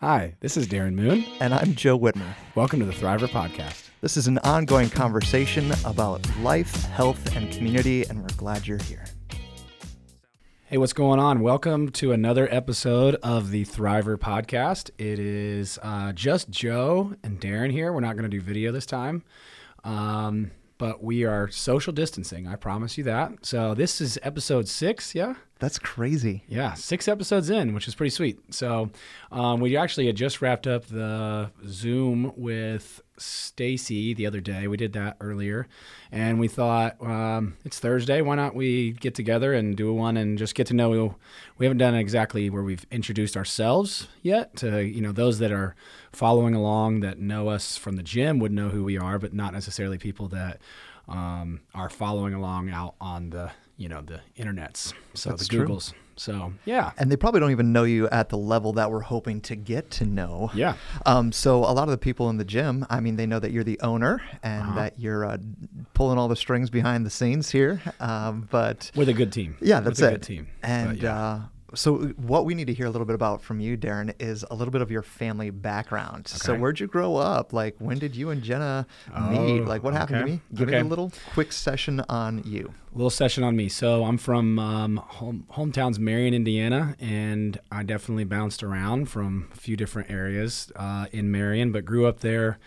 Hi, this is Darren Moon. And I'm Joe Whitmer. Welcome to the Thriver Podcast. This is an ongoing conversation about life, health, and community, and we're glad you're here. Hey, what's going on? Welcome to another episode of the Thriver Podcast. It is uh, just Joe and Darren here. We're not going to do video this time. Um, but we are social distancing. I promise you that. So this is episode six. Yeah. That's crazy. Yeah, six episodes in, which is pretty sweet. So um, we actually had just wrapped up the Zoom with Stacy the other day. We did that earlier, and we thought um, it's Thursday. Why not we get together and do one and just get to know? We we haven't done exactly where we've introduced ourselves yet. To you know, those that are following along that know us from the gym would know who we are, but not necessarily people that um, are following along out on the you know the internets, so That's the true. Googles. So yeah, and they probably don't even know you at the level that we're hoping to get to know. Yeah. Um, so a lot of the people in the gym, I mean, they know that you're the owner and uh-huh. that you're uh, pulling all the strings behind the scenes here. Um, but with a good team. Yeah, that's with it. good team. And yeah. uh, so what we need to hear a little bit about from you, Darren, is a little bit of your family background. Okay. So where'd you grow up? Like when did you and Jenna oh, meet? Like what happened okay. to me? Give okay. me a little quick session on you. A little session on me. So I'm from um, home, hometown's Marion, Indiana, and I definitely bounced around from a few different areas uh, in Marion, but grew up there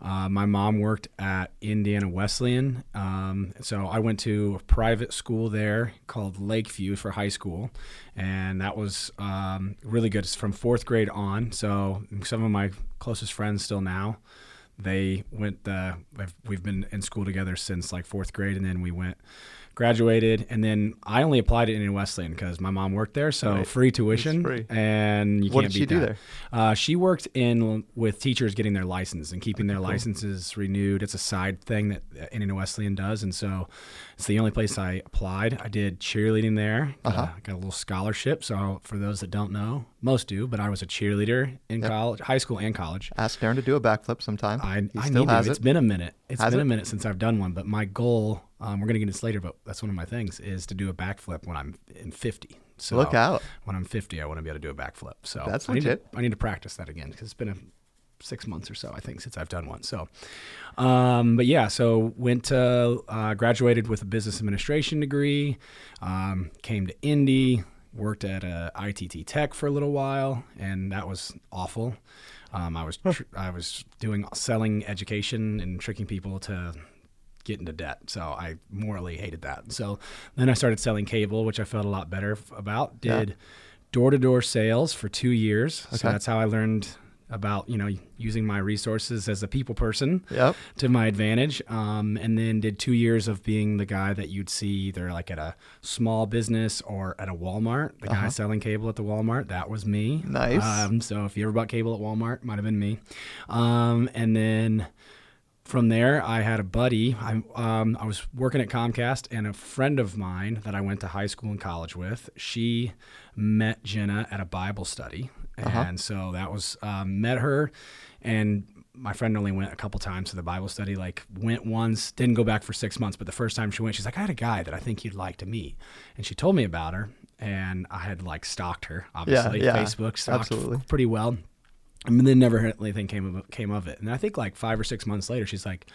uh, my mom worked at Indiana Wesleyan. Um, so I went to a private school there called Lakeview for high school. And that was um, really good. It's from fourth grade on. So some of my closest friends still now, they went, uh, we've been in school together since like fourth grade. And then we went graduated, and then I only applied it in Wesleyan because my mom worked there, so right. free tuition. Free. And you what can't did she do that. there? Uh, she worked in with teachers getting their license and keeping their cool. licenses renewed. It's a side thing that Indiana Wesleyan does, and so it's the only place I applied. I did cheerleading there. Uh-huh. Uh, got a little scholarship. So for those that don't know, most do, but I was a cheerleader in yep. college, high school and college. Ask Darren to do a backflip sometime. I, he I need to. It. It's been a minute. It's has been it? a minute since I've done one, but my goal, um, we're going to get into this later, but that's one of my things, is to do a backflip when I'm in 50. So look out. When I'm 50, I want to be able to do a backflip. So that's I legit. Need to, I need to practice that again because it's been a six months or so, I think, since I've done one. So, um, but yeah, so went to uh, graduated with a business administration degree, um, came to Indy, worked at a ITT Tech for a little while, and that was awful. Um, I was tr- I was doing selling education and tricking people to get into debt. So I morally hated that. So then I started selling cable, which I felt a lot better about. Did door to door sales for two years. Okay. So that's how I learned about you know using my resources as a people person yep. to my advantage um, and then did two years of being the guy that you'd see either like at a small business or at a walmart the uh-huh. guy selling cable at the walmart that was me nice um, so if you ever bought cable at walmart might have been me um, and then from there, I had a buddy. I, um, I was working at Comcast, and a friend of mine that I went to high school and college with, she met Jenna at a Bible study. Uh-huh. And so that was, um, met her, and my friend only went a couple times to the Bible study, like went once, didn't go back for six months. But the first time she went, she's like, I had a guy that I think you'd like to meet. And she told me about her, and I had like stalked her, obviously, yeah, yeah, Facebook, stalked absolutely. pretty well. And then never anything came of, came of it. And I think like five or six months later, she's like,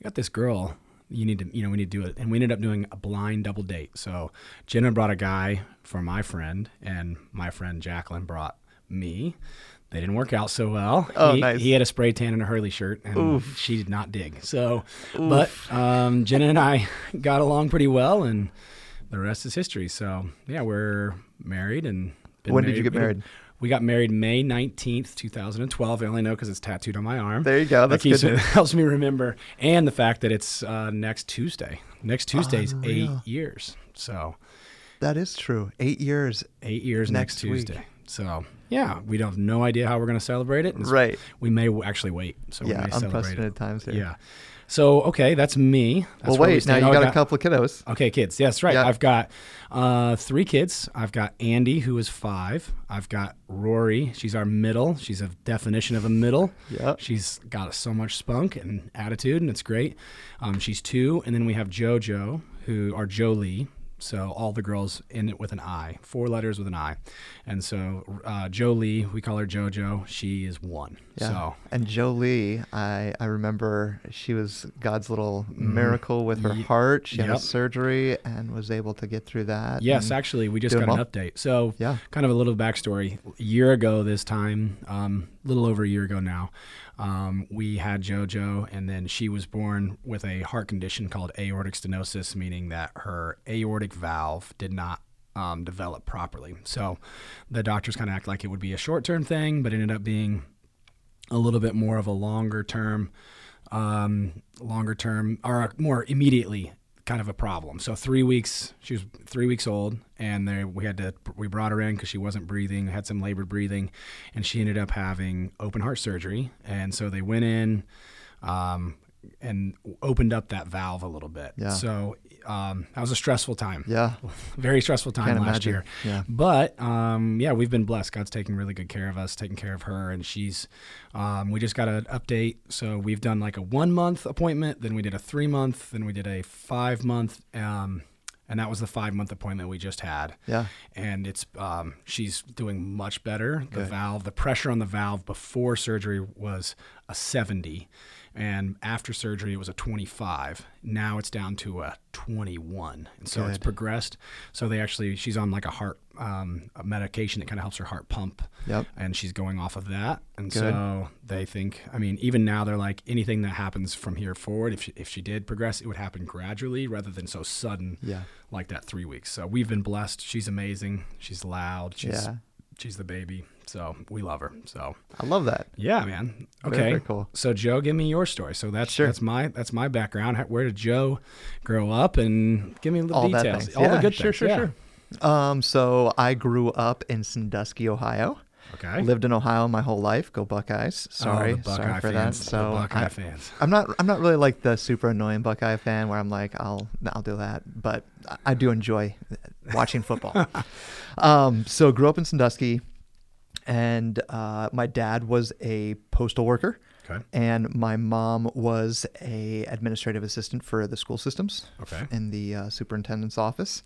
I got this girl. You need to, you know, we need to do it. And we ended up doing a blind double date. So Jenna brought a guy for my friend, and my friend Jacqueline brought me. They didn't work out so well. Oh, he, nice. He had a spray tan and a Hurley shirt, and Oof. she did not dig. So, Oof. but um, Jenna and I got along pretty well, and the rest is history. So, yeah, we're married and. when married. did you get married? We got married May 19th, 2012. I only know because it's tattooed on my arm. There you go. That's that keeps good. It helps me remember. And the fact that it's uh, next Tuesday. Next Tuesday's Unreal. eight years. So that is true. Eight years. Eight years next, next Tuesday. Week. So yeah, we don't have no idea how we're going to celebrate it. right. We may actually wait. So yeah, we may unprecedented times here. Yeah. So okay, that's me. That's well, wait. We now you got, got, a couple of kiddos. Okay, kids. Yes, right. Yeah. I've got uh, three kids. I've got Andy, who is five. I've got Rory. She's our middle. She's a definition of a middle. Yeah. She's got so much spunk and attitude, and it's great. Um, she's two, and then we have JoJo, who are Jolie. So all the girls in it with an I, four letters with an I. And so uh, Jolie, we call her JoJo. She is one. Yeah. So and Jolie, I I remember she was God's little mm-hmm. miracle with her heart. She yep. had a surgery and was able to get through that. Yes, actually, we just got an update. So yeah, kind of a little backstory. A year ago this time, um, little over a year ago now. Um, we had JoJo, and then she was born with a heart condition called aortic stenosis, meaning that her aortic valve did not um, develop properly. So the doctors kind of act like it would be a short term thing, but ended up being a little bit more of a longer term, um, longer term, or more immediately kind of a problem. So three weeks, she was three weeks old, and there we had to we brought her in because she wasn't breathing, had some labored breathing, and she ended up having open heart surgery. And so they went in. Um, and opened up that valve a little bit. Yeah. So um, that was a stressful time. Yeah. Very stressful time Can't last imagine. year. Yeah. But um, yeah, we've been blessed. God's taking really good care of us, taking care of her, and she's. Um, we just got an update. So we've done like a one month appointment, then we did a three month, then we did a five month. Um, and that was the five month appointment we just had. Yeah. And it's um, she's doing much better. The Good. valve, the pressure on the valve before surgery was a 70 and after surgery it was a 25 now it's down to a 21 and so Good. it's progressed so they actually she's on like a heart um, a medication that kind of helps her heart pump yep. and she's going off of that and Good. so they think i mean even now they're like anything that happens from here forward if she, if she did progress it would happen gradually rather than so sudden yeah. like that three weeks so we've been blessed she's amazing she's loud she's yeah. she's the baby so we love her. So I love that. Yeah, man. Okay. Very, very cool. So Joe, give me your story. So that's sure. that's my that's my background. Where did Joe grow up? And give me the All details. All yeah, the good sure, things. Sure, yeah. sure. Um, so I grew up in Sandusky, Ohio. Okay. Lived in Ohio my whole life. Go Buckeyes! Sorry, oh, Buckeye sorry for fans. that. So Buckeye I, fans. I'm not. I'm not really like the super annoying Buckeye fan where I'm like, I'll, I'll do that. But I do enjoy watching football. um, so grew up in Sandusky and uh, my dad was a postal worker. Okay. And my mom was a administrative assistant for the school systems. Okay. In the uh, superintendent's office,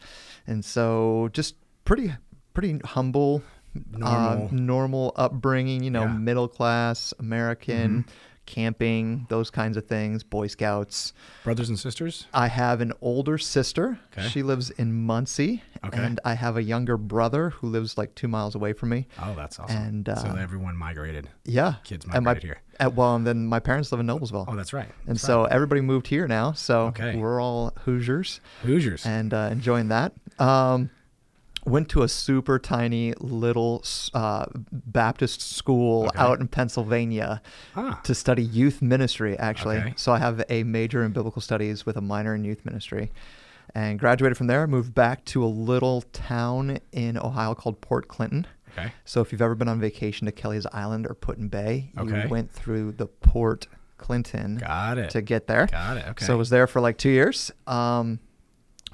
and so just pretty pretty humble, normal, uh, normal upbringing. You know, yeah. middle class American. Mm-hmm camping, those kinds of things, Boy Scouts. Brothers and sisters? I have an older sister. Okay. She lives in Muncie. Okay. And I have a younger brother who lives like two miles away from me. Oh, that's awesome. And uh, so everyone migrated. Yeah. Kids migrated my, here. At, well, and then my parents live in Noblesville. Oh, that's right. and that's so right. everybody moved here now. So okay. we're all Hoosiers. Hoosiers. And uh, enjoying that. Um, went to a super tiny little uh, Baptist school okay. out in Pennsylvania ah. to study youth ministry, actually. Okay. So I have a major in biblical studies with a minor in youth ministry. And graduated from there, moved back to a little town in Ohio called Port Clinton. Okay. So if you've ever been on vacation to Kelleys Island or Put-in-Bay, okay. you went through the Port Clinton Got it. to get there. Got it. Okay. So I was there for like two years. Um,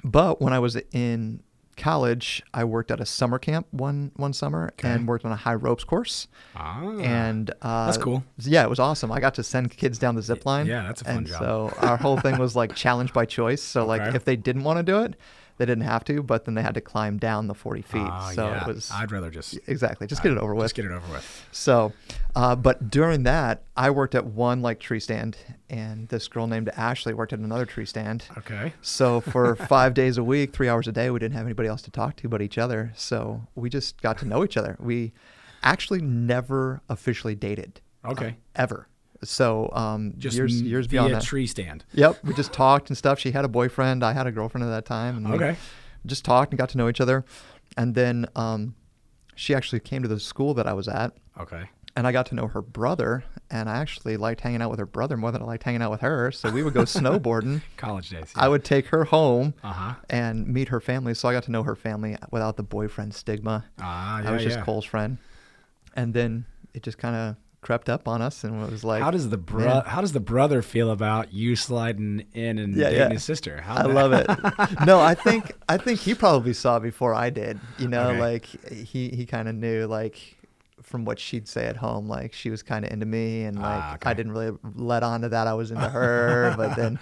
but when I was in college, I worked at a summer camp one one summer okay. and worked on a high ropes course. Ah, and uh, that's cool. Yeah, it was awesome. I got to send kids down the zip line. Yeah, that's a fun and job. So our whole thing was like challenge by choice. So like Okay. if they didn't want to do it, they didn't have to, but then they had to climb down the 40 feet. Ah, so yeah. it was I'd rather just exactly just get it over with. Just get it over with. So, uh, but during that, I worked at one like tree stand, and this girl named Ashley worked at another tree stand. Okay. So for five days a week, three hours a day, we didn't have anybody else to talk to but each other. So we just got to know each other. We actually never officially dated. Okay. uh, ever. So um, Just years years via beyond that. tree stand. Yep, we just talked and stuff. She had a boyfriend. I had a girlfriend at that time. And we Okay. just talked and got to know each other. And then um, she actually came to the school that I was at, Okay. and I got to know her brother. And I actually liked hanging out with her brother more than I liked hanging out with her. So we would go snowboarding. College days. I would take her home Uh huh. and meet her family. So I got to know her family without the boyfriend stigma. Ah, yeah. I was just yeah. Cole's friend. And then it just kind of crept up on us and it was like how does the bro- man. How does the brother feel about you sliding in and Yeah, dating yeah. his sister? How I love it. no, I think I think he probably saw before I did. You know, Okay. like he he kind of knew like from what she'd say at home, like she was kind of into me, and like Ah, okay. I didn't really let on to that I was into her. but then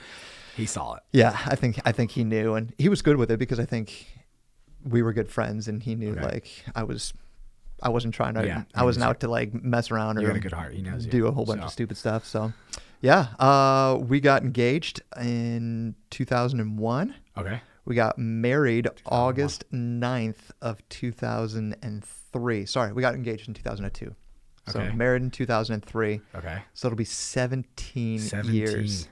he saw it. Yeah, I think I think he knew, and he was good with it because I think we were good friends, and he knew okay. like I was. I wasn't trying to. Yeah, I wasn't out to like mess around or you got a good heart. He knows do you, a whole bunch so. of stupid stuff. So, yeah, uh, we got engaged in 2001. Okay. We got married August 9th of 2003. Sorry, we got engaged in 2002. So okay. married in 2003. Okay. So it'll be 17, 17. years.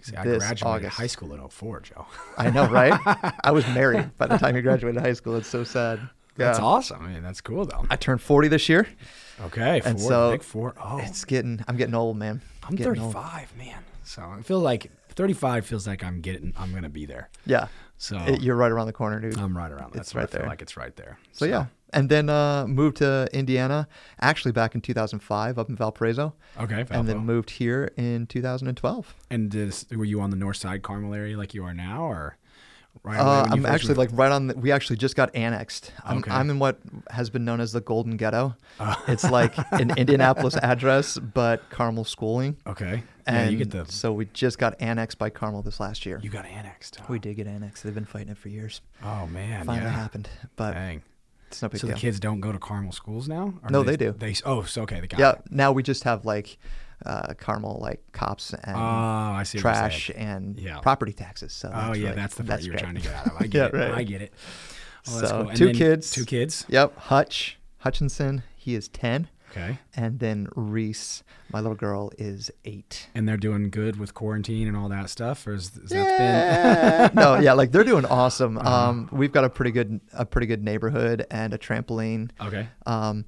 See, I graduated August. high school in 04, Joe. I know, right? I was married by the time you graduated high school. It's so sad. Yeah. That's awesome. I mean, that's cool though. I turned 40 this year. Okay, and four, so big four. Oh, it's getting. I'm getting old, man. I'm 35, old. man. So I feel like 35 feels like I'm getting. I'm gonna be there. Yeah. So it, you're right around the corner, dude. I'm right around. That's it's right there. Like it's right there. So, so yeah, and then uh, moved to Indiana, actually back in 2005 up in Valparaiso. Okay, Valpo. and then moved here in 2012. And were you on the north side Carmel area like you are now, or? Right uh, I'm actually like right on. The, we actually just got annexed. I'm, okay. I'm in what has been known as the Golden Ghetto. Uh. It's like an Indianapolis address, but Carmel schooling. Okay. And yeah, you get the. So we just got annexed by Carmel this last year. You got annexed. Oh. We did get annexed. They've been fighting it for years. Oh man, finally yeah. happened. But Dang. it's no big so deal. the kids don't go to Carmel schools now? no, they, they, do. They oh, so okay, they got yeah. It. Now we just have like uh, Carmel like cops and oh, trash and yeah. property taxes. So oh yeah, really, that's the part you're great. trying to get out of. I get yeah, it. Right. I get it. Oh, so cool. two kids. Two kids. Yep. Hutch Hutchinson. He is ten. Okay. And then Reese, my little girl, is eight. And they're doing good with quarantine and all that stuff, or is, is yeah. been? no, yeah, like they're doing awesome. Uh-huh. Um, we've got a pretty good a pretty good neighborhood and a trampoline. Okay. Um,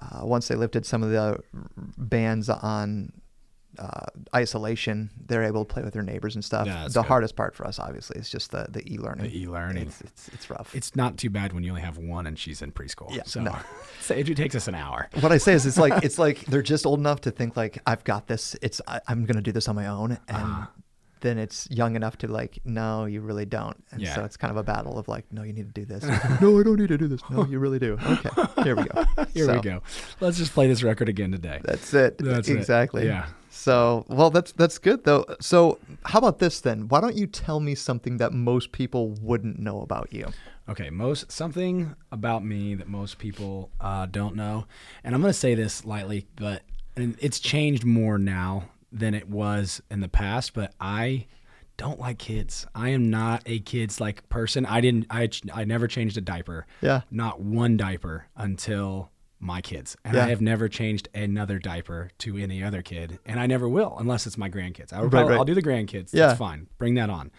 uh, once they lifted some of the bans on uh, isolation, they're able to play with their neighbors and stuff. The good. hardest part for us, obviously, is just the, the e-learning. The e-learning. It's, it's, it's, rough. It's not too bad when you only have one and she's in preschool. Yeah, so no. it takes us an hour. What I say is, it's like it's like they're just old enough to think like I've got this. It's I, am gonna do this on my own, and uh, then it's young enough to like, no, you really don't. And yeah. so it's kind of a battle of like, no, you need to do this. no, I don't need to do this. No, you really do. Okay, here we go. Here so, we go. Let's just play this record again today. That's it. That's exactly. It. Yeah. So, well, that's that's good though. So, how about this then? Why don't you tell me something that most people wouldn't know about you? Okay, most something about me that most people uh, don't know, and I'm going to say this lightly, but and it's changed more now than it was in the past. But I don't like kids. I am not a kids like person. I didn't. I I never changed a diaper. Yeah. Not one diaper until my kids. And yeah. I have never changed another diaper to any other kid. And I never will unless it's my grandkids. I will right, right. I'll do the grandkids. Yeah. That's fine. Bring that on.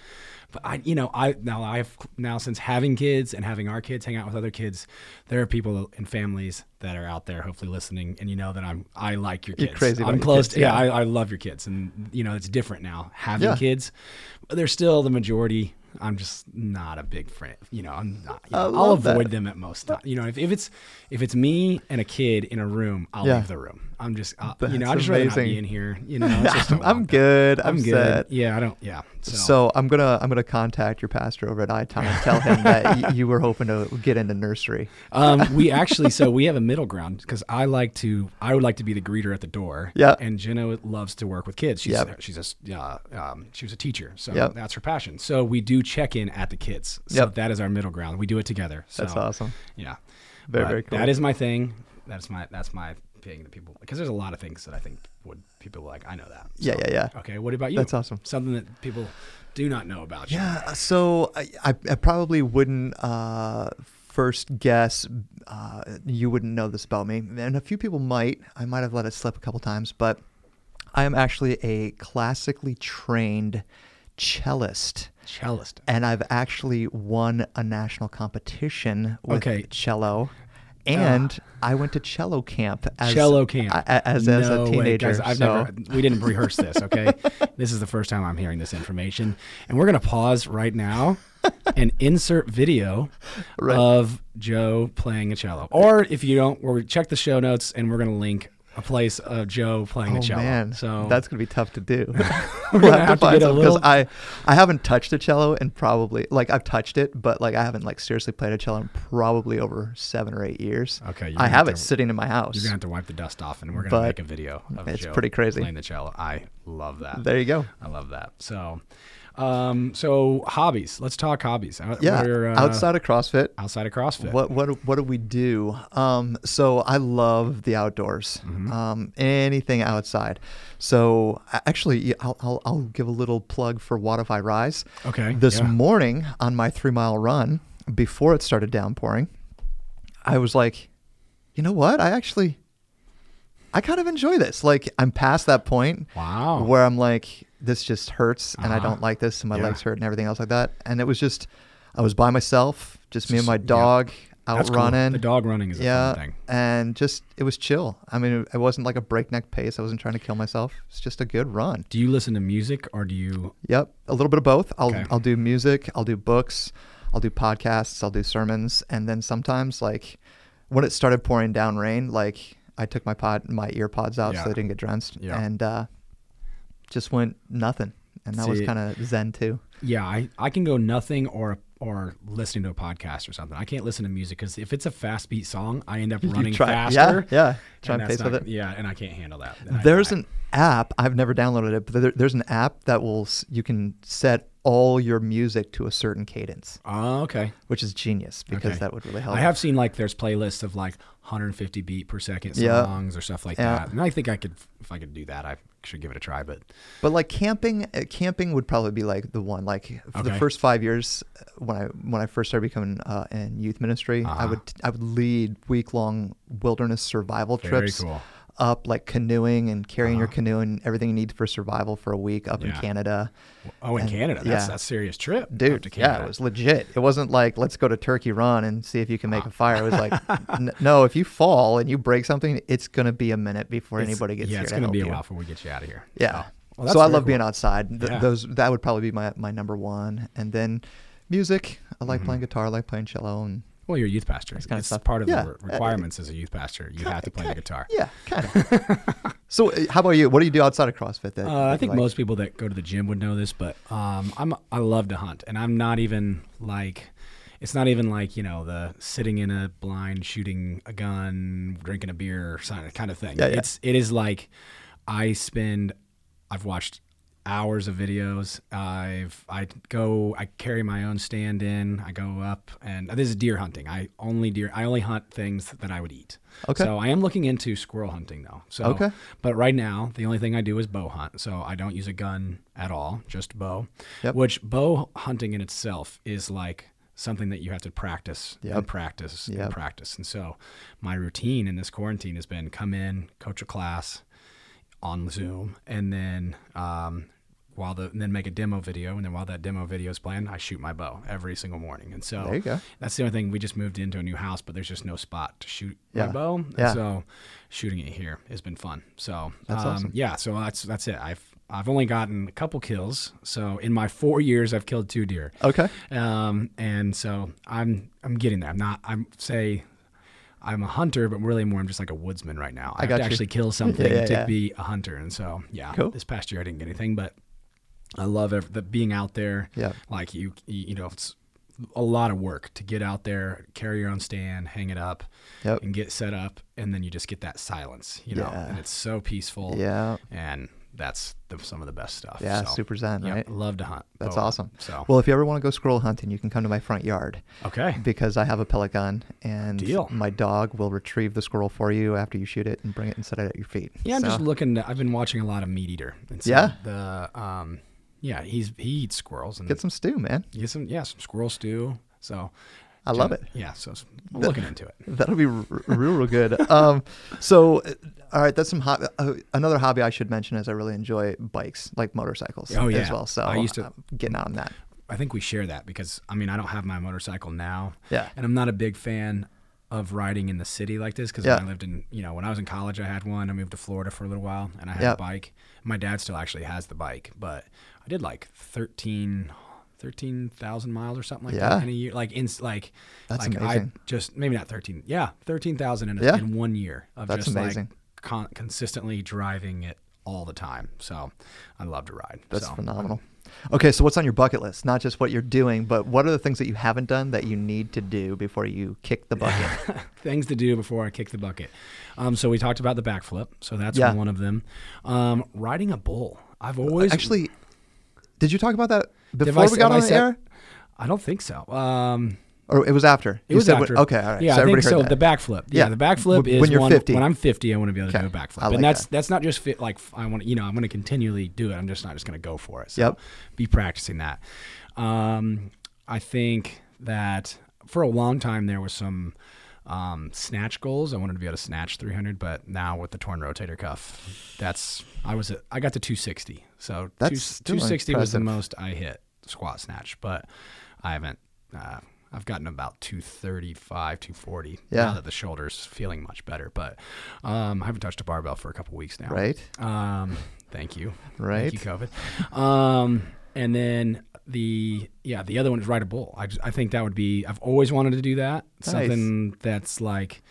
But I, you know, I now I've now since having kids and having our kids hang out with other kids, there are people and families that are out there hopefully listening, and you know that I'm I like your kids. You're crazy. I'm close. Kids, to, yeah, yeah I, I, love your kids, and you know it's different now having yeah. kids. But they're still the majority I'm just not a big fan. You know, I'm not. You know, I'll avoid that. them at most times. You know, if, if it's if it's me and a kid in a room, I'll yeah. leave the room. I'm just, uh, you know, I just rather not be in here. You know, I'm good. I'm, I'm good. Set. Yeah, I don't. Yeah. So. so. I'm gonna I'm gonna contact your pastor over at iTown and tell him that y- you were hoping to get into nursery. Um, we actually so we have a middle ground because I like to I would like to be the greeter at the door. Yeah. And Jenna loves to work with kids. She's yep. she's a uh, um, she was a teacher, so yep. that's her passion. So we do check in at the kids. So yep. that is our middle ground. We do it together. So, that's awesome. Yeah. Very very cool. That is my thing. That's my that's my thing the people because there's a lot of things that I think would people like. I know that. So, yeah, yeah, yeah. Okay, what about you? That's awesome. Something that people do not know about you. Yeah, so I, I, I probably wouldn't uh, first guess uh, you wouldn't know this about me, and a few people might. I might have let it slip a couple times, but I am actually a classically trained cellist. Cellist. And I've actually won a national competition with okay. cello and uh, I went to cello camp as cello camp as, as, no a teenager. Way, guys, I've so. never. We didn't rehearse this. Okay, this is the first time I'm hearing this information, and we're gonna pause right now and insert video right. of Joe playing a cello. Or if you don't, we'll check the show notes, and we're gonna link a place of Joe playing oh, a cello. Man. So that's gonna be tough to do. we'll have, have to, find some because I I haven't touched a cello and probably like I've touched it, but like I haven't like seriously played a cello in probably over seven or eight years. Okay, I have, it sitting in my house. You're gonna have to wipe the dust off, and we're gonna but make a video of it's Joe pretty crazy playing the cello. I love that. There you go. I love that. So. Um, so hobbies. Let's talk hobbies. Yeah, are, uh, outside of CrossFit. Outside of CrossFit. What what what do we do? Um, so I love the outdoors. Mm-hmm. Um, anything outside. So actually, I'll, I'll, I'll give a little plug for Wodify Rise. Okay. This yeah. morning on my three mile run, before it started downpouring, I was like, you know what? I actually I kind of enjoy this. Like I'm past that point. Wow. Where I'm like, this just hurts and uh-huh. I don't like this and my yeah. legs hurt and everything else like that. And it was just, I was by myself, just, just me and my dog yeah. out That's running. Cool. The dog running is yeah, thing. And just, it was chill. I mean, it wasn't like a breakneck pace. I wasn't trying to kill myself. It's just a good run. Do you listen to music or do you? Yep. A little bit of both. I'll, okay. I'll do music. I'll do books. I'll do podcasts. I'll do sermons. And then sometimes like when it started pouring down rain, like I took my pod, my ear pods out yeah. so they didn't get drenched, yeah. and uh, just went nothing, and that See, was kind of zen too. Yeah, I, I can go nothing or or listening to a podcast or something. I can't listen to music because if it's a fast beat song, I end up running try, faster. Yeah, yeah, try and pace with it. Yeah, and I can't handle that. There's I, an app I've never downloaded it, but there, there's an app that will you can set all your music to a certain cadence. Oh, okay. Which is genius because okay. that would really help. I have seen like there's playlists of like 150 beat per second songs or stuff like yeah. that. And I think I could, if I could do that, I should give it a try. But but like camping, uh, camping would probably be like the one. Like for okay. the first five years uh, when I when I first started becoming uh, in youth ministry, uh-huh. I would I would lead week long wilderness survival Very trips. Cool up like canoeing and carrying uh-huh. your canoe and everything you need for survival for a week up yeah. in Canada. Oh, in and, Canada, that's yeah. a serious trip, dude. Yeah, it was legit. It wasn't like let's go to Turkey Run and see if you can make a fire. It was like, n- no, if you fall and you break something, it's gonna be a minute before it's, anybody gets yeah, here. it's gonna be a while before we get you out of here. Yeah. Well, so I love cool. being outside. Th- yeah. Those that would probably be my my number one, and then music. I like mm-hmm. playing guitar. I like playing cello and well, you're a youth pastor. It's, kind it's of part of yeah. the requirements uh, as a youth pastor. You have to play kinda, the guitar. Yeah, kind of. so, uh, how about you? What do you do outside of CrossFit? That, uh, I think like? most people that go to the gym would know this, but um, I'm I love to hunt, and I'm not even like. It's not even like you know the sitting in a blind, shooting a gun, drinking a beer, kind of thing. Yeah, yeah. It's it is like I spend. I've watched hours of videos. I've I go I carry my own stand in. I go up and this is deer hunting. I only deer I only hunt things that I would eat. Okay. So I am looking into squirrel hunting though. So okay. But right now the only thing I do is bow hunt. So I don't use a gun at all, just bow. Yep. Which bow hunting in itself is like something that you have to practice yep. and practice yep. and practice. And so my routine in this quarantine has been come in, coach a class on Zoom, and then um, while the and then make a demo video, and then while that demo video is playing, I shoot my bow every single morning. And so there you go. That's the only thing. We just moved into a new house, but there's just no spot to shoot yeah. my bow. And yeah. So shooting it here has been fun. So that's um, awesome. Yeah. So that's that's it. I've I've only gotten a couple kills. So in my four years, I've killed two deer. Okay. Um, and so I'm I'm getting there. I'm not. I'm say I'm a hunter, but really more I'm just like a woodsman right now. I, I have to you. actually kill something yeah, yeah, to yeah. be a hunter. And so, yeah, cool. this past year I didn't get anything, but I love every, the being out there. Yeah. Like you, you know, it's a lot of work to get out there, carry your own stand, hang it up, yep. and get set up, and then you just get that silence, you know, yeah. and it's so peaceful. Yeah. And that's the, some of the best stuff. Yeah, so, super zen, yeah, right? Love to hunt. That's awesome. So, well, if you ever want to go squirrel hunting, you can come to my front yard. Okay. Because I have a pellet gun, and Deal. my dog will retrieve the squirrel for you after you shoot it and bring it and set it at your feet. Yeah, I'm just looking. To, I've been watching a lot of Meat Eater. So yeah. The um, yeah, he's he eats squirrels and get some stew, man. Get some yeah, some squirrel stew. So I love it. Yeah, so I'm looking into it. That'll be r- real, real good. Um, so, uh, all right, that's some hobby. Uh, another hobby I should mention is I really enjoy bikes, like motorcycles, oh, yeah. as well. So I used to I'm getting out on that. I think we share that because I mean I don't have my motorcycle now. Yeah. And I'm not a big fan of riding in the city like this because yeah. when I lived in, you know, when I was in college, I had one. I moved to Florida for a little while, and I had yeah. a bike. My dad still actually has the bike, but I did like 13, 13,000 miles or something like yeah. that in a year. Like in like, that's like amazing. I just maybe not 13. Yeah, 13,000 in, yeah. in one year of that's just amazing. like con- consistently driving it all the time. So I love to ride. That's so, phenomenal. Okay, so what's on your bucket list? Not just what you're doing, but what are the things that you haven't done that you need to do before you kick the bucket? things to do before I kick the bucket. Um, so we talked about the backflip, so that's yeah. one of them. Um, riding a bull. I've always actually. Did you talk about that before we got on the air? I don't think so. Um, or it was after. It you was after. When, okay, all right. Yeah, so I think so. The backflip. Yeah, yeah, the backflip is when you're one, 50. When I'm 50, I want to be able to okay. do a backflip, like and that's that. that's not just fit. Like I want, you know, I'm going to continually do it. I'm just not just going to go for it. So yep. Be practicing that. Um, I think that for a long time there was some um, snatch goals. I wanted to be able to snatch 300, but now with the torn rotator cuff, that's I was at, I got to 260. So that's two, 260 impressive. was the most I hit squat snatch, but I haven't. Uh, I've gotten about 235, 240 yeah. now that the shoulder's feeling much better. But um, I haven't touched a barbell for a couple weeks now. Right. Um, thank you. Right. Thank you, COVID. Um, and then the yeah the other one is ride a bull. I just, I think that would be. I've always wanted to do that. Nice. Something that's like.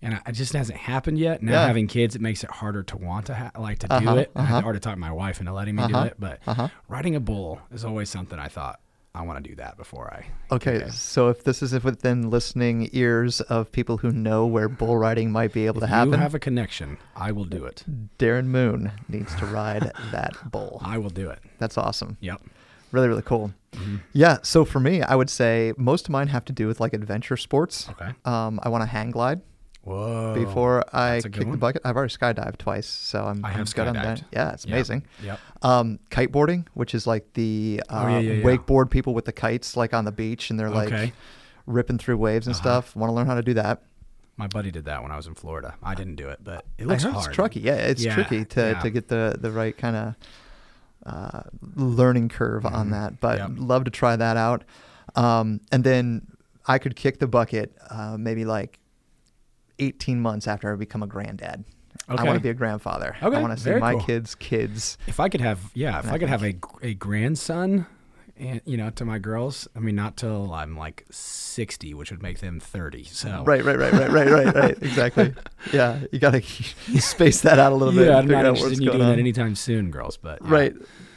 And it just hasn't happened yet. Now yeah. having kids, it makes it harder to want to ha- like to uh-huh, do it. Uh-huh. I had to hard to talk my wife into letting me uh-huh, do it. But uh-huh. riding a bull is always something I thought I want to do that before I. Okay, so if this is within listening ears of people who know where bull riding might be able if to happen, you have a connection, I will do it. Darren Moon needs to ride that bull. I will do it. That's awesome. Yep. Really, really cool. Mm-hmm. Yeah. So for me, I would say most of mine have to do with like adventure sports. Okay. Um, I want to hang glide. Whoa. Before I kick one. the bucket, I've already skydived twice, so I'm, I have I'm good on that. Yeah, it's amazing. Yep. Um, kiteboarding, which is like the uh, oh, yeah, yeah, yeah. wakeboard people with the kites, like on the beach, and they're like okay. ripping through waves and uh-huh. stuff. Want to learn how to do that? My buddy did that when I was in Florida. I didn't do it, but it looks hard. It's tricky. Yeah, it's tricky to, to get the, the right kind of uh, learning curve mm-hmm. on that. But yep. love to try that out. Um, and then I could kick the bucket uh, maybe like 18 months after I become a granddad. Okay. I want to be a grandfather. Okay. I want to see Very my cool. kids' kids. If I could have, yeah, if I, I could have a, a grandson, and you know, to my girls, I mean, not till I'm like 60, which would make them 30. So right, right, right, right, right, right, right. Exactly. Yeah, you got to space that out a little bit. Yeah, I'm not interested in you doing on. that anytime soon, girls. But yeah. right,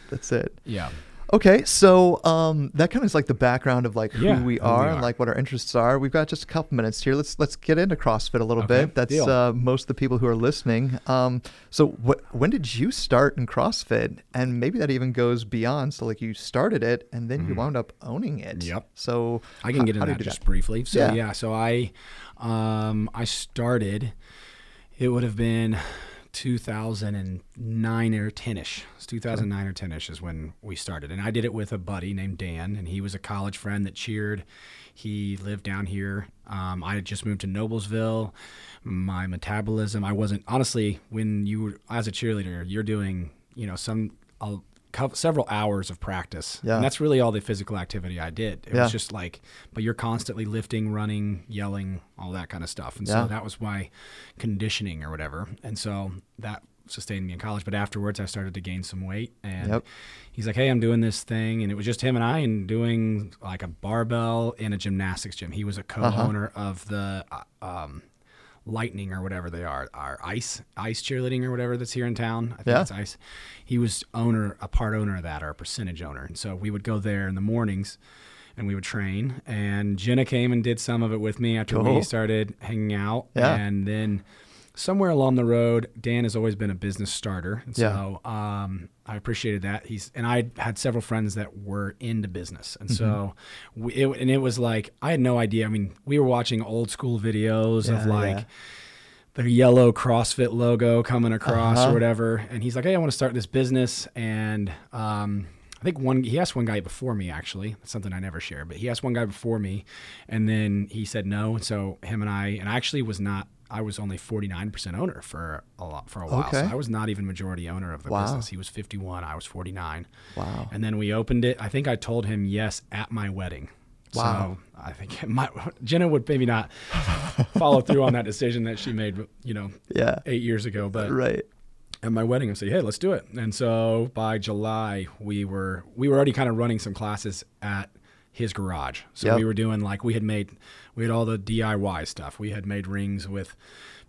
that's it. Yeah. Okay, so um, that kind of is like the background of like who, yeah, we, are, who we, are and like what our interests are. We've got just a couple minutes here. Let's let's get into CrossFit a little okay, bit. That's uh, most of the people who are listening. Um, so wh- when did you start in CrossFit? And maybe that even goes beyond. So like you started it and then mm. you mm-hmm. wound up owning it. Yep. So I can get into that just that? briefly. So yeah. yeah, so I um, I started. It would have been 2009 or 10ish. It's 2009 or 10ish is when we started. And I did it with a buddy named Dan, and he was a college friend that cheered. He lived down here. Um, I had just moved to Noblesville. My metabolism, I wasn't, honestly, when you, were as a cheerleader, you're doing, you know, some, several hours of practice. Yeah. And that's really all the physical activity I did. It yeah. was just like, but you're constantly lifting, running, yelling, all that kind of stuff. And yeah. so that was my conditioning or whatever. And so that sustained me in college. But afterwards, I started to gain some weight. And yep. he's like, hey, I'm doing this thing. And it was just him and I and doing like a barbell in a gymnastics gym. He was a co owner uh-huh. of the, uh, um, Lightning or whatever they are, our ice ice cheerleading or whatever that's here in town. I think yeah. it's ice. He was owner, a part owner of that, or a percentage owner, and so we would go there in the mornings, and we would train. And Jenna came and did some of it with me after cool. we started hanging out, yeah. and then somewhere along the road, Dan has always been a business starter, and so yeah. um, I appreciated that. He's and I had several friends that were into business, and mm-hmm. so we, it, and it was like I had no idea. I mean, we were watching old school videos yeah, of like. Yeah. The yellow CrossFit logo coming across uh-huh. or whatever, and he's like, "Hey, I want to start this business." And um, I think one he asked one guy before me actually. That's something I never share, but he asked one guy before me, and then he said no. And so him and I, and I actually was not I was only 49% owner for a lot for a while. Okay. So I was not even majority owner of the wow. business. He was 51, I was 49. Wow. And then we opened it. I think I told him yes at my wedding. Wow. So I think my, Jenna would maybe not follow through on that decision that she made, you know, yeah. 8 years ago, but Right. At my wedding, I said, "Hey, let's do it." And so by July, we were we were already kind of running some classes at his garage. So yep. we were doing like we had made we had all the DIY stuff. We had made rings with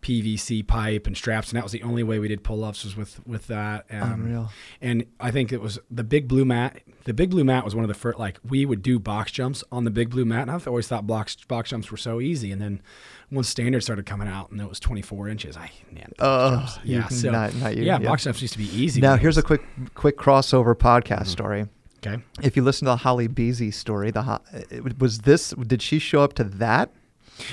PVC pipe and straps, and that was the only way we did pull ups was with with that. Um, Unreal. And I think it was the big blue mat. The big blue mat was one of the first. Like we would do box jumps on the big blue mat, and I've always thought box box jumps were so easy. And then once standard started coming out, and it was 24 inches, I man, uh, yeah, so not, not you, yeah, yeah, box jumps used to be easy. Now here's a quick quick crossover podcast mm-hmm. story Okay. If you listen to the Holly Beasy story, the it, was this. Did she show up to that?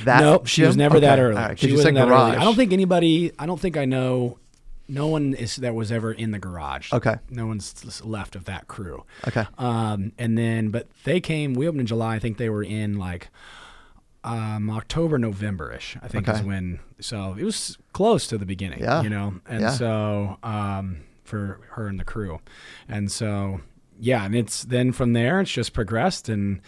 That nope, she was never okay. that early. Right, she wasn't that garage. early. I don't think anybody. I don't think I know. No one is that was ever in the garage. Okay. No one's left of that crew. Okay. Um, and then, but they came. We opened in July. I think they were in like um, October, November ish, I think okay. is when. So it was close to the beginning, yeah. you know, and yeah. so um, for her and the crew, and so yeah, and it's then from there it's just progressed, and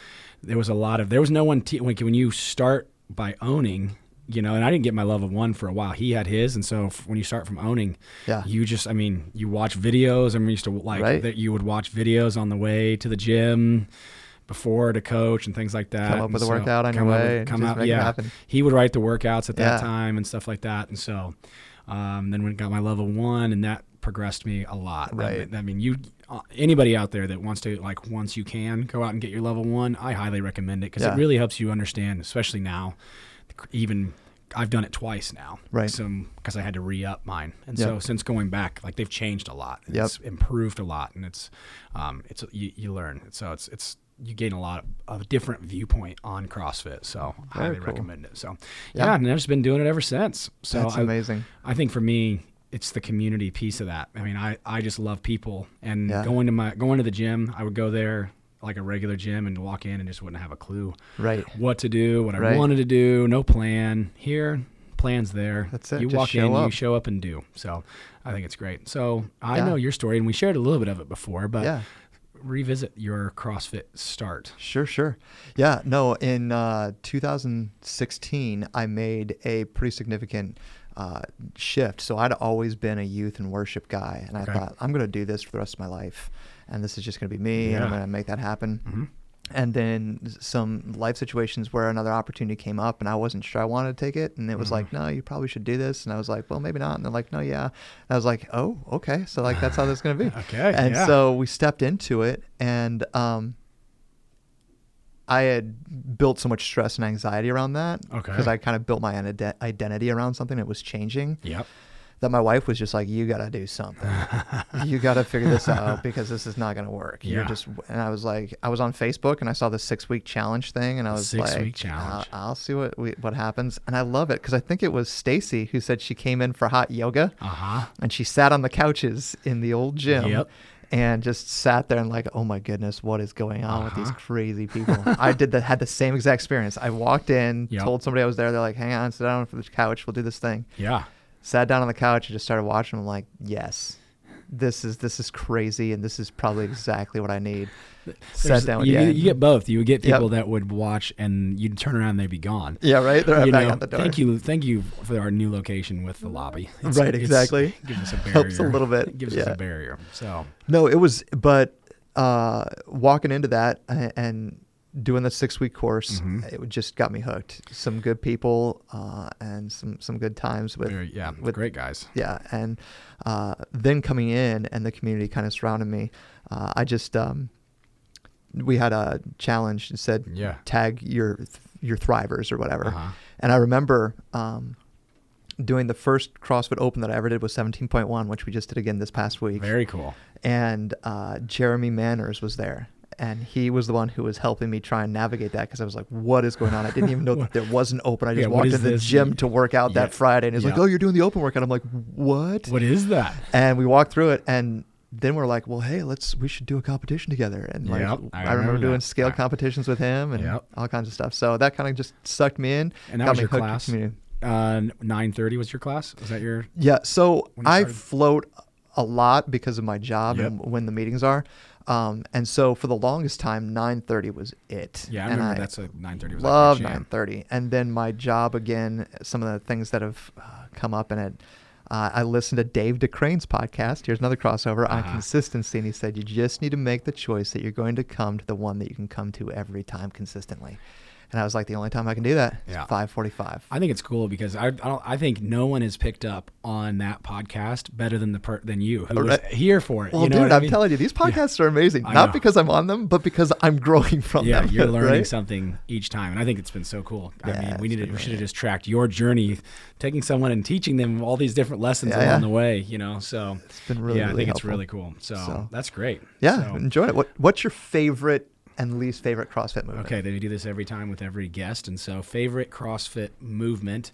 there was a lot of there was no one when when you start by owning. You know, and I didn't get my level one for a while. He had his, and so when you start from owning, yeah, you just, I mean, you watch videos. I mean, used to like right. that. You would watch videos on the way to the gym before to coach and things like that. Come up with a workout on your way. come out, yeah. He would write the workouts at that yeah. time and stuff like that. And so um, then when got my level one, and that progressed me a lot. Right. I, I mean, you uh, anybody out there that wants to like once you can go out and get your level one, I highly recommend it because yeah. it really helps you understand, especially now. Even I've done it twice now, right? Some because I had to re up mine, and yep. so since going back, like they've changed a lot. Yep. It's improved a lot, and it's um, it's you, you learn. So it's it's you gain a lot of a different viewpoint on CrossFit. So I highly cool. recommend it. So yeah, yeah, and I've just been doing it ever since. So that's I, amazing. I think for me, it's the community piece of that. I mean, I, I just love people and yeah. going to my going to the gym. I would go there like a regular gym and walk in and just wouldn't have a clue right what to do, what right. I wanted to do, no plan. Here, plans there. That's it. You just walk in, up. you show up and do. So I think it's great. So I yeah. know your story and we shared a little bit of it before, but yeah revisit your CrossFit start. Sure, sure. Yeah, no, in uh, 2016, I made a pretty significant uh, shift. So I'd always been a youth and worship guy, and okay. I thought, I'm going to do this for the rest of my life. And this is just going to be me, yeah. and I'm going to make that happen. Mm-hmm and then some life situations where another opportunity came up and I wasn't sure I wanted to take it and it was mm-hmm. like no you probably should do this and I was like well maybe not and they're like no yeah and I was like oh okay so like that's how this is going to be okay and yeah. so we stepped into it and um I had built so much stress and anxiety around that okay because I kind of built my identity around something that was changing yep that my wife was just like, "You got to do something. you got to figure this out because this is not going to work." Yeah. You're just, and I was like, I was on Facebook and I saw the six week challenge thing, and I was six like, week challenge. I'll, I'll see what we, what happens, and I love it because I think it was Stacy who said she came in for hot yoga, uh-huh. and she sat on the couches in the old gym. Yep and just sat there and like, oh my goodness, what is going on uh-huh. with these uh-huh. crazy people? I did that, had the same exact experience. I walked in, yep. told somebody I was there. They're like, hang on, sit down for the couch. We'll do this thing. Yeah sat down on the couch and just started watching. I'm like, yes, this is this is crazy, and this is probably exactly what I need. Sat down. You, you, get both. You would get people yep. that would watch, and you'd turn around, and they'd be gone. Yeah, right. They're you back know, out the door. Thank you, thank you for our new location with the lobby. It's, right, exactly. gives us a barrier. Helps a little bit. It gives yeah. us a barrier. So no, it was, but uh, walking into that and doing the six week course, mm-hmm. it just got me hooked. Some good people uh, and some some good times with Very, yeah, with great guys. Yeah, and uh, then coming in and the community kind of surrounded me. Uh, I just um, we had a challenge that said yeah. tag your your thrivers or whatever, uh-huh. and I remember. Um, doing the first CrossFit Open that I ever did was 17.1, which we just did again this past week. Very cool. And uh, Jeremy Manners was there, and he was the one who was helping me try and navigate that because I was like, "What is going on?" I didn't even know that there wasn't open. I just yeah, walked to the gym to work out yeah. that Friday, and he's yeah. like, "Oh, you're doing the open workout." I'm like, "What? What is that?" And we walked through it, and then we're like, "Well, hey, let's we should do a competition together." And like, yep, I, I, remember, doing scale competitions with him and yep. all kinds of stuff. So that kind of just sucked me in. And that was your class. Uh, nine thirty was your class. Was that your? Yeah. So I float a lot because of my job yep. and when the meetings are. Um, and so for the longest time, 9:30 was it. Yeah, I and remember I that's like 9:30 was love 9:30. And then my job again, some of the things that have uh, come up in it. Uh, I listened to Dave DeCrane's podcast. Here's another crossover uh-huh. on consistency, and he said you just need to make the choice that you're going to come to the one that you can come to every time consistently. And I was like, the only time I can do that is Yeah. 5:45. I think it's cool because I I, don't, I think no one has picked up on that podcast better than the per, than you who was Right. here for it. Well, you know dude, what I I'm mean? telling you, these podcasts are amazing. I Not know. because I'm on them, but because I'm growing from Yeah, them. you're learning right? something each time, and I think it's been so cool. I mean, we it's need to, we should have just tracked your journey, taking someone and teaching them all these different lessons Yeah, along yeah. the way. You know, so It's been really, yeah, I really think it's really cool. So, So- that's great. Yeah, So- enjoy it. What What's your favorite and least favorite CrossFit movement? Okay, they do this every time with every guest, and so favorite CrossFit movement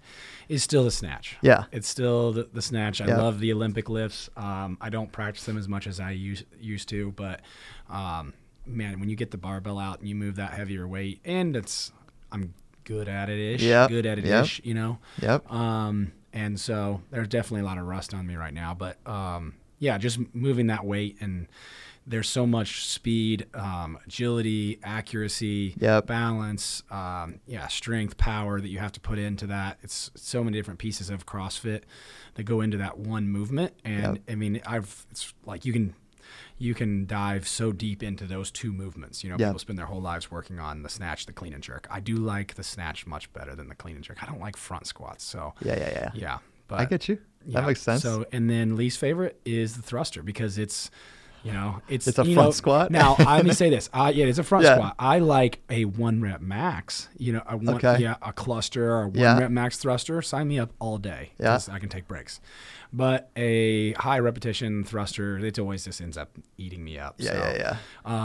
is still the snatch. Yeah. it's still the, the snatch. I Yeah. love the Olympic lifts. Um, I don't practice them as much as I used used to, but um, man, when you get the barbell out and you move that heavier weight, and it's I'm good at it ish. Yep. good at it Yep. ish. You know. Yep. Um, and so there's definitely a lot of rust on me right now, but um, yeah, just moving that weight and there's so much speed, um, agility, accuracy, Yep. balance, um, yeah, strength, power that you have to put into that. It's so many different pieces of CrossFit that go into that one movement, and Yep. I mean, I've it's like you can you can dive so deep into those two movements. You know, Yep. people spend their whole lives working on the snatch, the clean and jerk. I do like the snatch much better than the clean and jerk. I don't like front squats, so Yeah, yeah, yeah. yeah. But I get you. yeah. That makes sense. So, and then least favorite is the thruster because it's, you know, it's It's a front know- squat? Now, let me say this. Uh, yeah, it's a front Yeah. squat. I like a one rep max. You know, a one, Okay. yeah, a cluster or one Yeah. rep max thruster. Sign me up all day. Yeah. I can take breaks. But a high repetition thruster, it always just ends up eating me up. Yeah, so, yeah, yeah.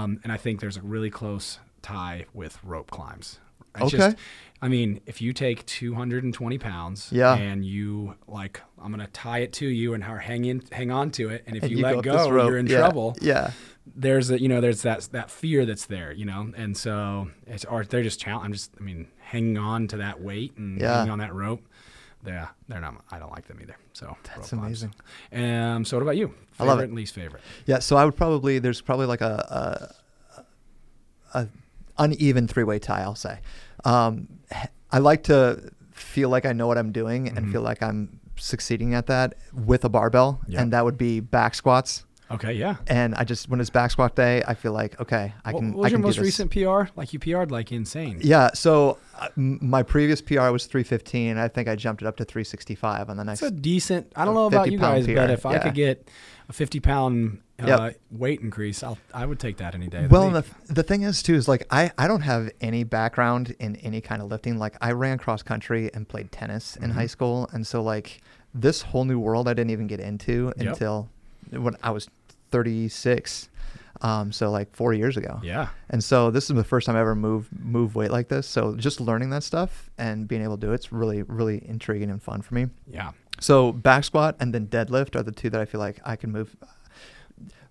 Um, and I think there's a really close tie with rope climbs. It's Okay. Just, I mean, if you take 220 pounds Yeah. and you like, I'm gonna tie it to you and hang in, hang on to it, and if And you, go let this go, you're in Yeah, trouble. Yeah. There's a, you know, there's that that fear that's there, you know, and so it's or they're just challenge. I'm just, I mean, hanging on to that weight and Yeah. hanging on that rope. Yeah, they're not. I don't like them either. So That's climbs. amazing. Um, so what about you? Favorite I love it. and least favorite. Yeah, so I would probably there's probably like a a, a uneven three way tie. I'll say. Um, I like to feel like I know what I'm doing and Mhm. feel like I'm succeeding at that with a barbell, Yep. and that would be back squats. Okay, yeah. And I just when it's back squat day, I feel like okay, I can. What was I your can do most recent PR? Like you PR'd like insane. Yeah, so uh, my previous PR was 315. I think I jumped it up to 365 on the next. It's a decent. I don't know about 50 you guys, but PR, if I could get a 50 pound uh, weight increase, I'll I would take that any day. Well, the and the, the thing is too is like I, I don't have any background in any kind of lifting. Like I ran cross country and played tennis in Mhm. high school, and so like this whole new world I didn't even get into Yep. until when I was 36. Um, so like four years ago. yeah, And so this is the first time I ever moved move weight like this. So just learning that stuff and being able to do it's really really intriguing and fun for me. yeah, So back squat and then deadlift are the two that I feel like I can move.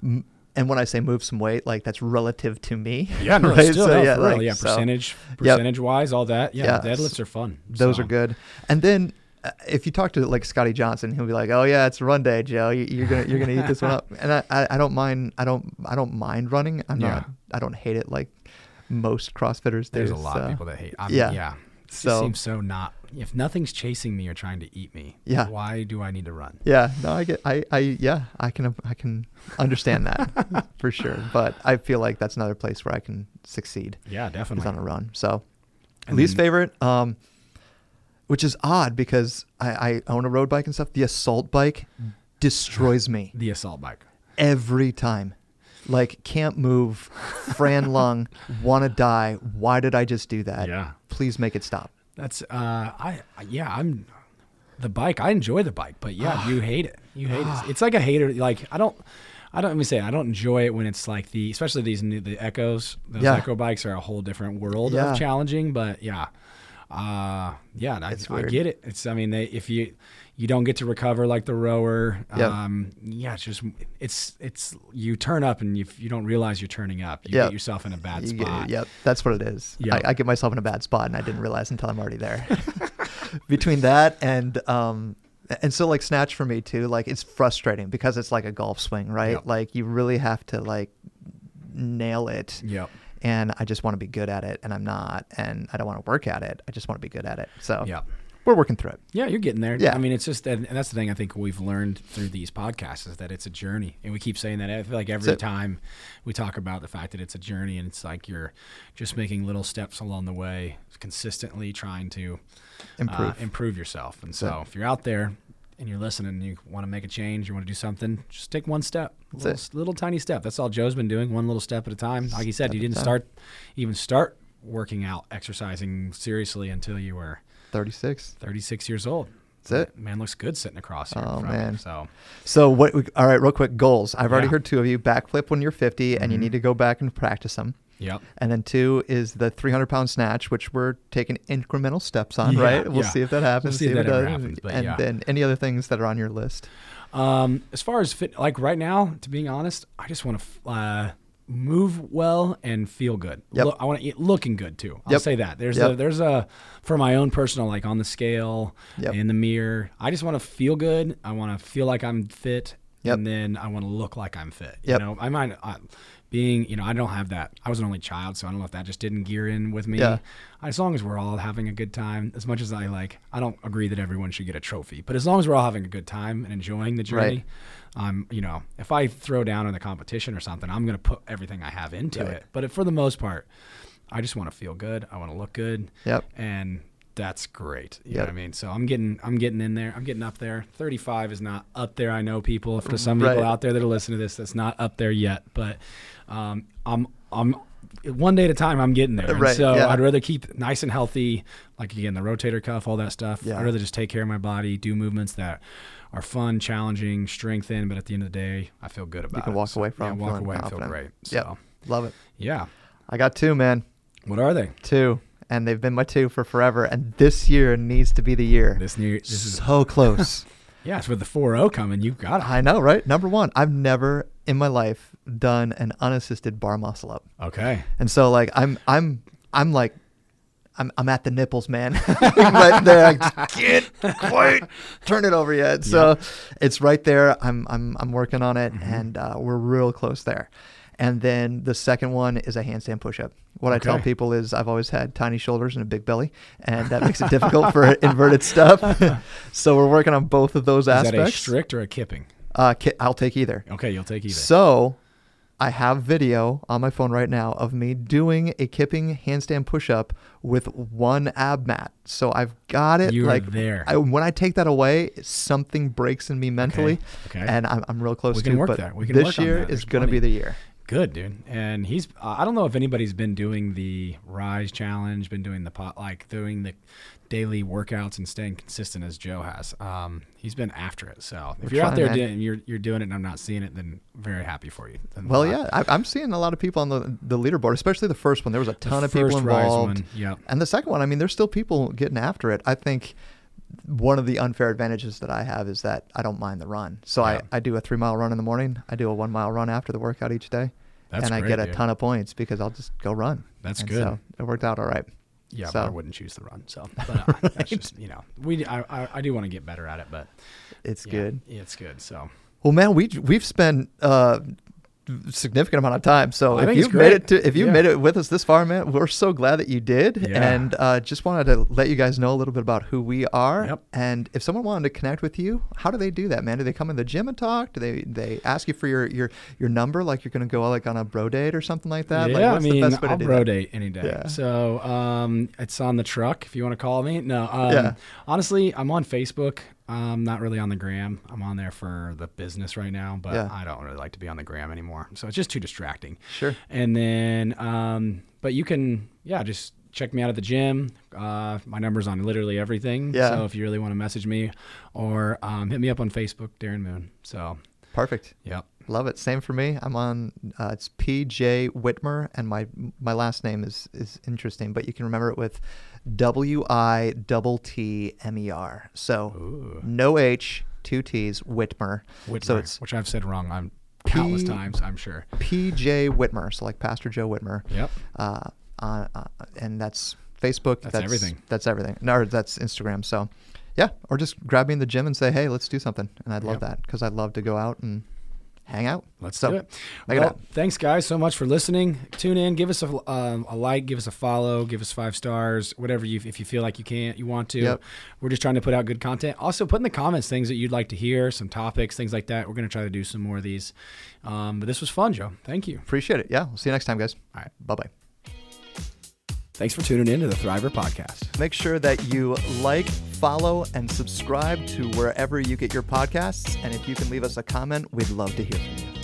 M- And when I say move some weight, like that's relative to me. yeah. No, right? still, So, no, yeah, for real. like, yeah, so percentage, Yep. percentage wise, all that. Yeah, Yeah, deadlifts are fun. Those so. are good. And then uh, if you talk to like Scotty Johnson, he'll be like, "Oh yeah, it's run day, Joe. You, you're gonna you're gonna eat this one up." And I, I, I don't mind I don't I don't mind running. I'm Yeah. not I don't hate it like most CrossFitters do. There's a lot so. of people that hate. I mean, yeah. yeah. It So- seems so not. If nothing's chasing me or trying to eat me, Yeah. why do I need to run? Yeah, no, I get, I, I, yeah, I can, I can understand that for sure. But I feel like that's another place where I can succeed Yeah, definitely. on a run. So, And least then- favorite, um, which is odd because I, I own a road bike and stuff. The assault bike destroys me The assault bike. every time. Like can't move, Fran lung, want to die. Why did I just do that? Yeah. Please make it stop. That's uh I yeah, I'm the bike. I enjoy the bike, but yeah, you hate it. You hate it. It's like a hater like I don't I don't let me say I don't enjoy it when it's like the especially these new the Echoes. Those Yeah. Echo bikes are a whole different world Yeah. of challenging, but yeah. Uh yeah, I, I get it. It's I mean they if you you don't get to recover like the rower. Yep. Um yeah, it's just it's it's you turn up and if you don't realize you're turning up, you Yep. get yourself in a bad You get- spot. yep, that's what it is. Yep. I, I get myself in a bad spot, and I didn't realize until I'm already there. Between that and um, and so like snatch for me too, like it's frustrating because it's like a golf swing, right? Like you really have to like nail it, Yep. And I just want to be good at it, and I'm not, and I don't want to work at it. I just want to be good at it. So Yeah. we're working through it. Yeah, you're getting there. Yeah. I mean, it's just, and that's the thing I think we've learned through these podcasts is that it's a journey. And we keep saying that. I feel like every time we talk about the fact that it's a journey and it's like you're just making little steps along the way, consistently trying to improve, uh, improve yourself. And so yeah. if you're out there and you're listening and you want to make a change, you want to do something, just take one step, little, little, tiny step. That's all Joe's been doing, one little step at a time. Like he said, you didn't start, even start working out, exercising seriously until you were 36. 36 years old. That's it. Man looks good sitting across here. Oh man. So, so what? All right, real quick goals. I've already yeah. heard two of you backflip when you're 50, mm-hmm. and you mm-hmm. need to go back and practice them. Yep. And then two is the 300 pound snatch, which we're taking incremental steps on, yeah, right? We'll yeah. see if that happens. We'll see, see if that ever happens. and yeah. then any other things that are on your list. Um, as far as fit, like right now, to being honest, I just want to uh, move well and feel good. Yep. I want to eat looking good too. I'll yep. say that. There's yep. a there's a for my own personal like on the scale yep. in the mirror. I just want to feel good. I want to feel like I'm fit. And then I want to look like I'm fit. You know, I might uh, being, you know, I don't have that. I was an only child, so I don't know if that just didn't gear in with me. Yeah. As long as we're all having a good time, as much as I like, I don't agree that everyone should get a trophy, but as long as we're all having a good time and enjoying the journey, right. I'm, you know, if I throw down in the competition or something, I'm going to put everything I have into right. it. But for the most part, I just want to feel good. I want to look good. Yep. And that's great. You yep. know what I mean? So I'm getting I'm getting in there. I'm getting up there. 35 is not up there. I know people for mm, some people out there that are listening to this that's not up there yet, but um, I'm I'm one day at a time I'm getting there. Right, so yeah. I'd rather keep nice and healthy, like again the rotator cuff, all that stuff. Yeah. I'd rather just take care of my body, do movements that are fun, challenging, strengthen, but at the end of the day, I feel good about it. You can walk so, away from yeah, walk away confident. and feel great. So, yeah, love it. Yeah, I got two, man. What are they? Two, and they've been my two for forever. And this year needs to be the year. This year, this is so close. yeah, it's with the 4-0 coming. You've got it. I know, right? Number one, I've never in my life done an unassisted bar muscle up. Okay. And so like I'm I'm I'm like I'm I'm at the nipples, man. right there. I can't quite turn it over yet. So yeah. it's right there. I'm I'm I'm working on it mm-hmm. and uh, we're real close there. And then the second one is a handstand push-up. What okay. I tell people is I've always had tiny shoulders and a big belly, and that makes it difficult for inverted stuff. so we're working on both of those is aspects. Is that a strict or a kipping? Uh, I'll take either. Okay, you'll take either. So I have video on my phone right now of me doing a kipping handstand push-up with one ab mat. So I've got it. You like there. I, when I take that away, something breaks in me mentally, okay. okay. and I'm, I'm real close we to. Can work but that. We can this work year is going to be the year. Good, dude. And he's, uh, I don't know if anybody's been doing the Rise Challenge, been doing the pot, like doing the daily workouts and staying consistent as Joe has. Um, he's been after it. So if We're you're out there man. doing, you're, you're doing it and I'm not seeing it, then very happy for you. Then well, yeah, I, am seeing a lot of people on the, the leaderboard, especially the first one. There was a ton of people involved. Yeah. And the second one, I mean, there's still people getting after it. I think one of the unfair advantages that I have is that I don't mind the run. So yeah. I, I do a three mile run in the morning. I do a one mile run after the workout each day. That's and great, I get a dude. ton of points because I'll just go run. That's and good. So it worked out all right. Yeah, so. but I wouldn't choose the run. So but, uh, that's just you know we I, I, I do want to get better at it, but it's yeah, good. It's good. So well, man, we we've spent uh, significant amount of time. So I if you've made it to if you yeah. made it with us this far, man, we're so glad that you did. Yeah. And uh, just wanted to let you guys know a little bit about who we are. Yep. And if someone wanted to connect with you, how do they do that, man? Do they come in the gym and talk? Do they they ask you for your your, your number, like you're going to go like on a bro date or something like that? Yeah, like, I mean, I'll bro that? date any day. Yeah. So um, it's on the truck if you want to call me. No, um, Yeah. honestly, I'm on Facebook. I'm not really on the gram. I'm on there for the business right now, but Yeah. I don't really like to be on the gram anymore. So it's just too distracting. Sure. And then, um, but you can, yeah, just check me out at the gym. Uh, my number's on literally everything. Yeah. So if you really want to message me or um, hit me up on Facebook, Darren Moon. So, Perfect. yep. Love it. Same for me. I'm on. Uh, it's PJ Wittmer, and my my last name is is interesting, but you can remember it with W I double T M E R. So Ooh. no H, two T's, Wittmer. Wittmer, So it's which I've said wrong on countless P- times, I'm sure. PJ Wittmer. So like Pastor Joe Wittmer. Yep. Uh, uh, uh, and that's Facebook. That's everything. That's everything. No, that's Instagram. So. Yeah, or just grab me in the gym and say, "Hey, let's do something," and I'd love Yep. that because I'd love to go out and hang out. Let's so, do it. Well, it thanks, guys, so much for listening. Tune in, give us a, um, a like, give us a follow, give us five stars, whatever you if you feel like you can't, you want to. Yep. We're just trying to put out good content. Also, put in the comments things that you'd like to hear, some topics, things like that. We're going to try to do some more of these. Um, but this was fun, Joe. Thank you. Appreciate it. Yeah. We'll see you next time, guys. All right. Bye bye. Thanks for tuning in to the Thriver Podcast. Make sure that you like, follow, and subscribe to wherever you get your podcasts. And if you can leave us a comment, we'd love to hear from you.